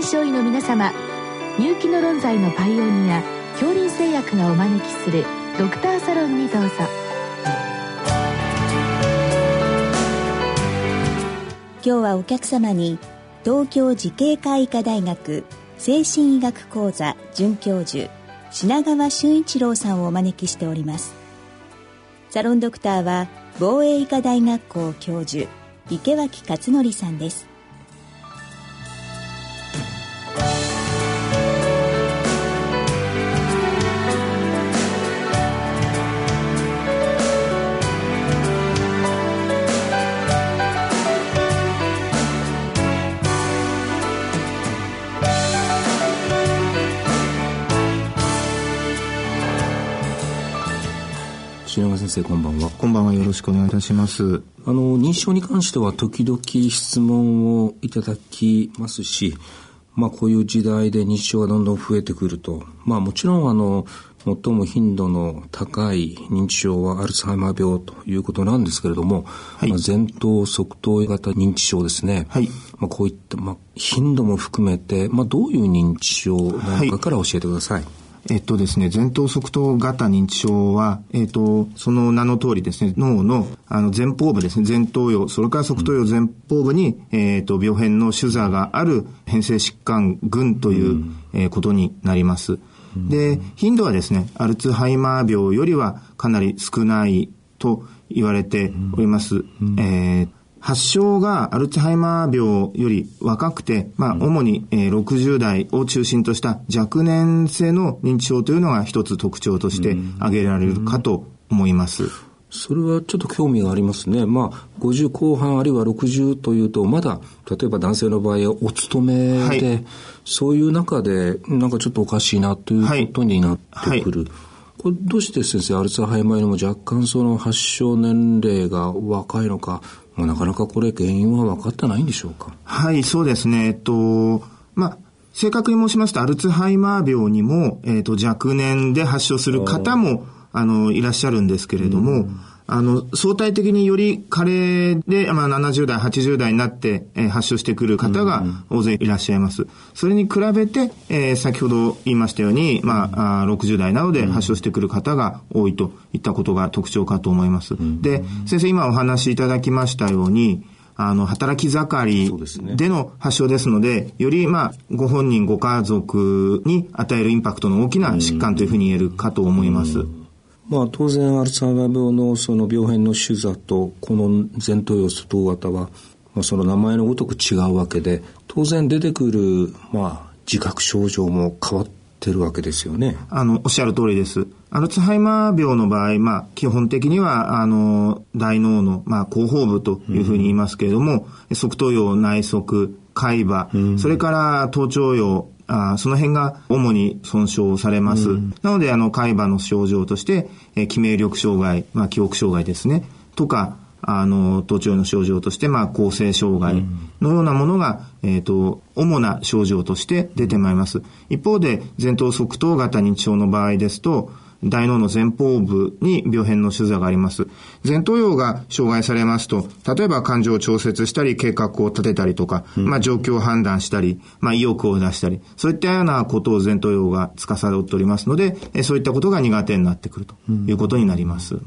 臨床医の皆様入気の論剤のパイオニア恐林製薬がお招きするドクターサロンにどうぞ。今日はお客様に東京慈恵会医科大学精神医学講座准教授品川俊一郎さんをお招きしております。サロンドクターは防衛医科大学校教授池脇勝則さんです。品川先生こんばんは。こんばんは。よろしくお願いいたします。あの認知症に関しては時々質問をいただきますしまあこういう時代で認知症がどんどん増えてくると。まあもちろんあの最も頻度の高い認知症はアルツハイマー病ということなんですけれども、はい、まあ、前頭側頭型認知症ですね、はい、まあ、こういった、まあ、頻度も含めて、まあ、どういう認知症なのかから教えてください、はいえっとですね、前頭側頭型認知症は、えっと、その名の通りですね、脳のあの前方部ですね、前頭葉、それから側頭葉前方部に、えっと、病変の主座がある変性疾患群という、うん、えー、ことになります。で、頻度はですね、アルツハイマー病よりはかなり少ないと言われております。うん、えー発症がアルツハイマー病より若くて、まあ、主に、えー、60代を中心とした若年性の認知症というのが一つ特徴として挙げられるかと思います。それはちょっと興味がありますね。まあ、50後半あるいは60というと、まだ、例えば男性の場合はお勤めで、はい、そういう中で、なんかちょっとおかしいなということになってくる。はいはいこれどうして先生アルツハイマーよりも若干その発症年齢が若いのかまあ、なかなかこれ原因は分かってないんでしょうか？はい、そうですね。えっと、まあ、正確に申しますと、アルツハイマー病にも、えっと、若年で発症する方も、あの、いらっしゃるんですけれども、うんあの、相対的により加齢で、まあ、70代、80代になって、えー、発症してくる方が大勢いらっしゃいます。それに比べて、えー、先ほど言いましたように、まあ、あ60代などで発症してくる方が多いといったことが特徴かと思います。で、先生今お話しいただきましたように、あの、働き盛りでの発症ですので、より、まあ、ご本人、ご家族に与えるインパクトの大きな疾患というふうに言えるかと思います。まあ、当然アルツハイマー病のその病変の主座とこの前頭葉頭型は、まあ、その名前のごとく違うわけで当然出てくる、まあ、自覚症状も変わってるわけですよね。あのおっしゃる通りです。アルツハイマー病の場合、まあ、基本的には、あの、大脳の、まあ、後方部というふうに言いますけれども、うん、側頭葉内側、海馬、うん、それから頭頂葉、あその辺が主に損傷されます。うん、なので、あの、海馬の症状として、えー、記名力障害、まあ、記憶障害ですね、とか、あの、頭頂の症状として、まあ、構成障害のようなものが、うん、えっ、ー、と、主な症状として出てまいります。一方で、前頭側頭型認知症の場合ですと、大脳の前方部に病変の主座があります。前頭葉が障害されますと、例えば感情を調節したり、計画を立てたりとか、うん、まあ状況を判断したり、まあ意欲を出したり、そういったようなことを前頭葉が司っておりますので、そういったことが苦手になってくるということになります。うん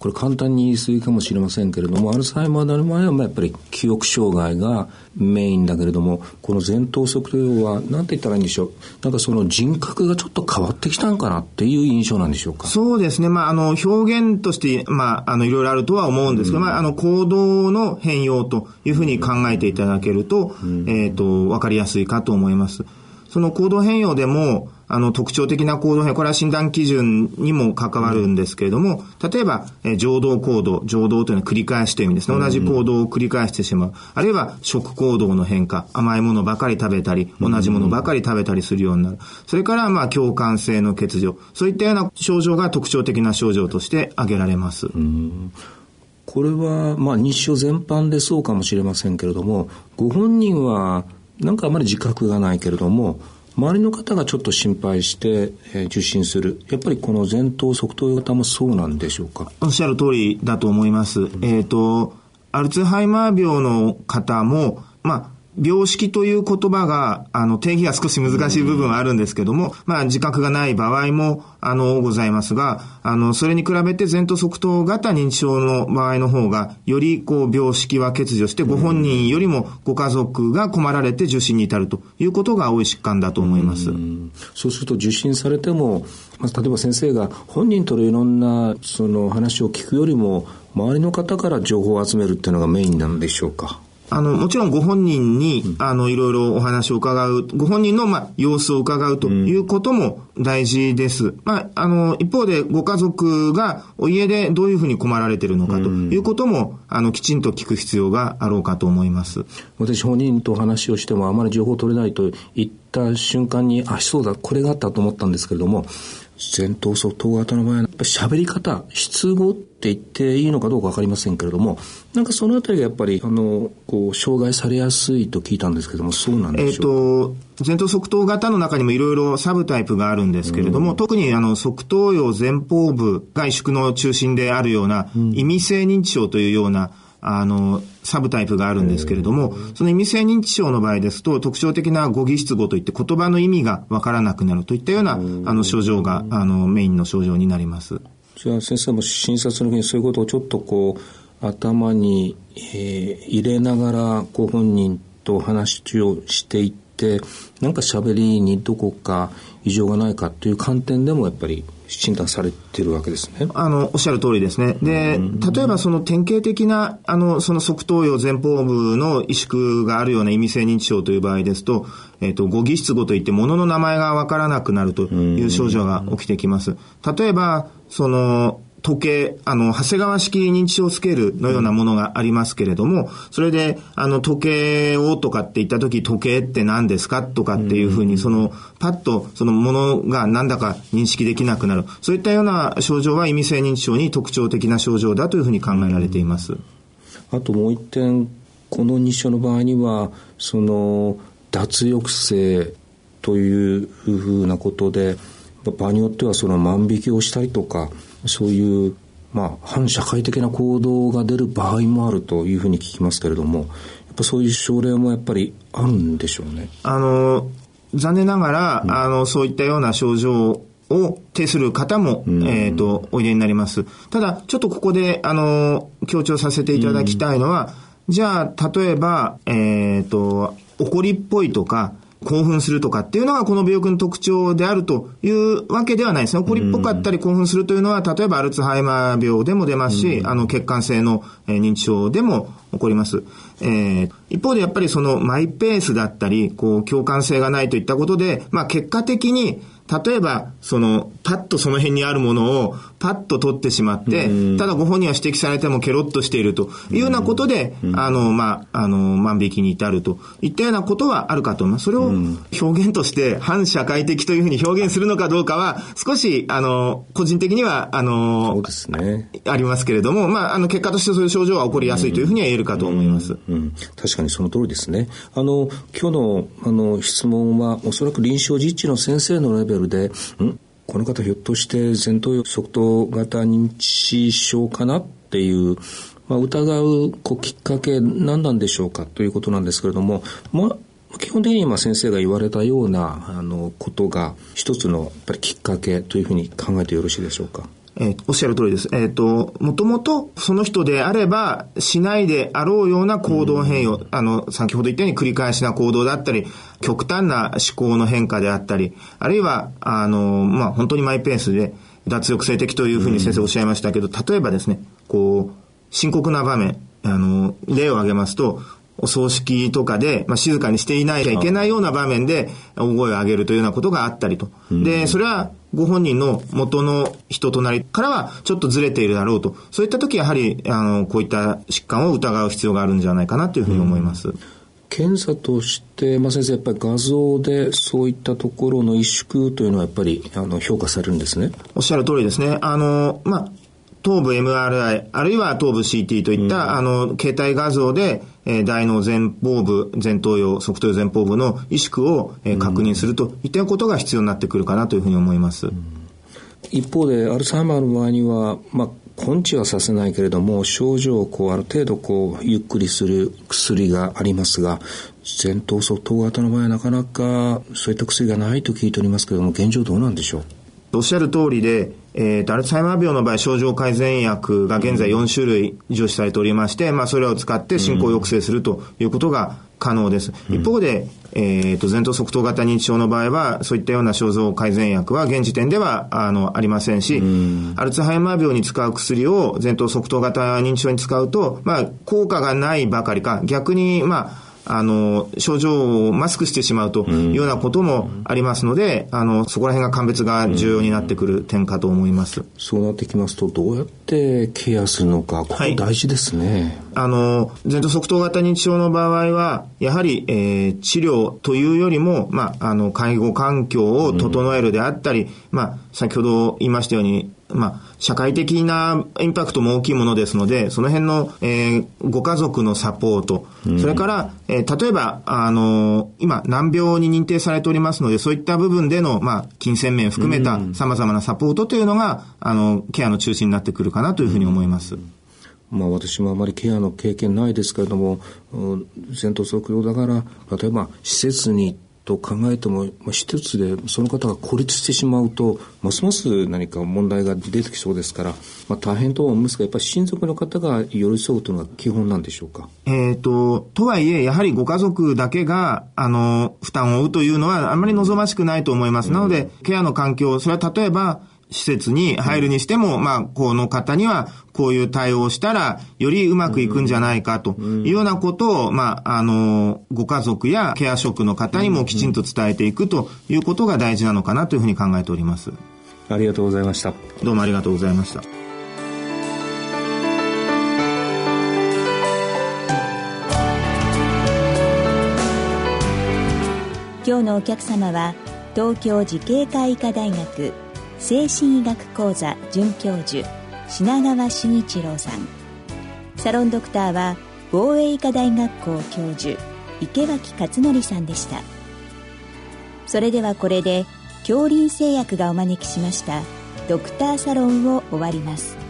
これ簡単に言い過ぎかもしれませんけれども、アルツハイマーの場合はやっぱり記憶障害がメインだけれども、この前頭側頭葉は何て言ったらいいんでしょう。なんかその人格がちょっと変わってきたんかなっていう印象なんでしょうか。そうですね。まあ、あの、表現として、まあ、あの、いろいろあるとは思うんですけど、うん、まあ、あの、行動の変容というふうに考えていただけると、うん、えっ、ー、と、わかりやすいかと思います。その行動変容でも、あの、特徴的な行動変、これは診断基準にも関わるんですけれども、例えば、え情動行動、情動というのは繰り返しという意味ですね。同じ行動を繰り返してしまう。あるいは、食行動の変化、甘いものばかり食べたり、同じものばかり食べたりするようになる。それから、まあ、共感性の欠如。そういったような症状が特徴的な症状として挙げられます。これは、まあ、日照全般でそうかもしれませんけれども、ご本人は、なんかあまり自覚がないけれども、周りの方がちょっと心配して、えー、受診する。やっぱりこの前頭側頭型もそうなんでしょうか？おっしゃる通りだと思います。うん、えっ、ー、と、アルツハイマー病の方も、まあ、病識という言葉が、あの、定義が少し難しい部分はあるんですけども、まあ、自覚がない場合も、あの、ございますが、あの、それに比べて前頭側頭型認知症の場合の方が、より、こう、病識は欠如して、ご本人よりもご家族が困られて受診に至るということが多い疾患だと思います。うそうすると受診されても、まあ、例えば先生が本人とのいろんな、その話を聞くよりも、周りの方から情報を集めるっていうのがメインなんでしょうか？あの、もちろんご本人に、あの、いろいろお話を伺う、ご本人の、まあ、様子を伺うということも大事です。まあ、あの、一方でご家族がお家でどういうふうに困られているのかということも、あの、きちんと聞く必要があろうかと思います。私本人と話をしてもあまり情報を取れないと言った瞬間に、あ、そうだ、これがあったと思ったんですけれども、前頭側頭型の場合は、やっぱり喋り方、失語って言っていいのかどうかわかりませんけれども、なんかそのあたりがやっぱり、あの、こう、障害されやすいと聞いたんですけれども、そうなんでしょうか？えっ、と、前頭側頭型の中にもいろいろサブタイプがあるんですけれども、うん、特にあの、側頭葉前方部が萎縮の中心であるような、意味性認知症というような、あの、サブタイプがあるんですけれども、その意味性認知症の場合ですと、特徴的な語義失語といって言葉の意味がわからなくなるといったような、あの、症状が、あの、メインの症状になります。じゃあ先生も診察の時にそういうことをちょっとこう、頭に、えー、入れながら、ご本人と話をしていって、なんか喋りにどこか異常がないかという観点でもやっぱり診断されてるわけですね。あの、おっしゃる通りですね。で、例えばその典型的な、あの、その側頭葉前方部の萎縮があるような意味性認知症という場合ですと、えっ、ー、と、語義失語といって物の名前がわからなくなるという症状が起きてきます。例えば、その、時計、あの、長谷川式認知症スケールのようなものがありますけれども、それで、あの、時計をとかって言った時、時計って何ですかとかっていうふうに、その、パッとそのものが何だか認識できなくなる。そういったような症状は意味性認知症に特徴的な症状だというふうに考えられています。あともう一点、この認知症の場合には、その、脱抑制というふうなことで、場合によってはその万引きをしたりとか、そういう、まあ、反社会的な行動が出る場合もあるというふうに聞きますけれども、やっぱそういう症例もやっぱりあるんでしょうね。あの、残念ながら、うん、あの、そういったような症状を呈する方も、うん、えっ、ー、と、おいでになります。ただ、ちょっとここで、あの、強調させていただきたいのは、うん、じゃあ、例えば、えっ、ー、と、怒りっぽいとか、興奮するとかっていうのがこの病気の特徴であるというわけではないですね。怒りっぽかったり興奮するというのは、例えばアルツハイマー病でも出ますし、あの血管性の認知症でも起こります。えー、一方でやっぱりそのマイペースだったり、こう共感性がないといったことで、まあ結果的に例えば、その、パッとその辺にあるものを、パッと取ってしまって、ただご本人は指摘されてもケロッとしているというようなことで、あの、まあ、あの、万引きに至るといったようなことはあるかと思います。それを表現として反社会的というふうに表現するのかどうかは、少し、あの、個人的には、あの、そうですね。ありますけれども、まあ、あの、結果としてそういう症状は起こりやすいというふうには言えるかと思います。うん、確かにその通りですね。あの、今日の、あの、質問は、おそらく臨床実地の先生のレベルで、ん？この方ひょっとして前頭葉側頭型認知症かなっていう、まあ、疑うこうきっかけ何なんでしょうかということなんですけれども、まあ、基本的に今先生が言われたようなあのことが一つのやっぱりきっかけというふうに考えてよろしいでしょうか？えー、おっしゃる通りです。えっ、ー、と、もともとその人であればしないであろうような行動変容、あの、先ほど言ったように繰り返しな行動だったり、極端な思考の変化であったり、あるいは、あの、まあ、本当にマイペースで脱力性的というふうに先生おっしゃいましたけど、例えばですね、こう、深刻な場面、あの、例を挙げますと、お葬式とかで、まあ、静かにしていないといけないような場面で大声を上げるというようなことがあったりと。で、それはご本人の元の人となりからはちょっとずれているだろうと。そういった時やはり、あの、こういった疾患を疑う必要があるんじゃないかなというふうに思います。検査として、まあ、先生やっぱり画像でそういったところの萎縮というのはやっぱりあの評価されるんですね。おっしゃる通りですね。あの、まあ、頭部 MRI、あるいは頭部 CT といった、うん、あの、携帯画像で、えー、大脳前方部、前頭葉、側頭葉前方部の萎縮を、えー、確認するといったことが必要になってくるかなというふうに思います。うん、一方で、アルツハイマーの場合には、まあ、根治はさせないけれども、症状をこう、ある程度こう、ゆっくりする薬がありますが、前頭側頭型の場合はなかなかそういった薬がないと聞いておりますけれども、現状どうなんでしょう？おっしゃる通りで、えーと、アルツハイマー病の場合、症状改善薬が現在4種類除施されておりまして、まあ、それを使って進行を抑制するということが可能です。うん、一方で、えーと、前頭側頭型認知症の場合は、そういったような症状改善薬は現時点ではあのありませんし、うん、アルツハイマー病に使う薬を前頭側頭型認知症に使うと、まあ、効果がないばかりか、逆に、まあ、あの、症状をマスクしてしまうというようなこともありますので、あの、そこら辺が鑑別が重要になってくる点かと思います。そうなってきますと、どうやってケアするのか、ここ大事ですね。はい、あの、前頭側頭型認知症の場合は、やはり、えー、治療というよりも、まあ、あの、介護環境を整えるであったり、まあ、先ほど言いましたように、まあ、社会的なインパクトも大きいものですので、その辺の、えー、ご家族のサポート、うん、それから、えー、例えば、あのー、今、難病に認定されておりますので、そういった部分での、まあ、金銭面含めた様々なサポートというのが、あの、ケアの中心になってくるかなというふうに思います。うん。まあ、私もあまりケアの経験ないですけれども、前頭側用だから、例えば施設にと考えても、まあ、一つでその方が孤立してしまうとますます何か問題が出てきそうですから、まあ、大変とは思いますがやっぱり親族の方が寄り添うというのが基本なんでしょうか？えっ、ー、ととはいえやはりご家族だけがあの負担を負うというのはあまり望ましくないと思います。なのでケアの環境それは例えば施設に入るにしても、まあ、この方にはこういう対応をしたら、よりうまくいくんじゃないかというようなことを、まあ、あの、ご家族やケア職の方にもきちんと伝えていくということが大事なのかなというふうに考えております。ありがとうございました。どうもありがとうございました。今日のお客様は東京慈恵会医科大学精神医学講座准教授品川俊一郎さん。サロンドクターは防衛医科大学校教授池脇勝則さんでした。それではこれで恐林製薬がお招きしましたドクターサロンを終わります。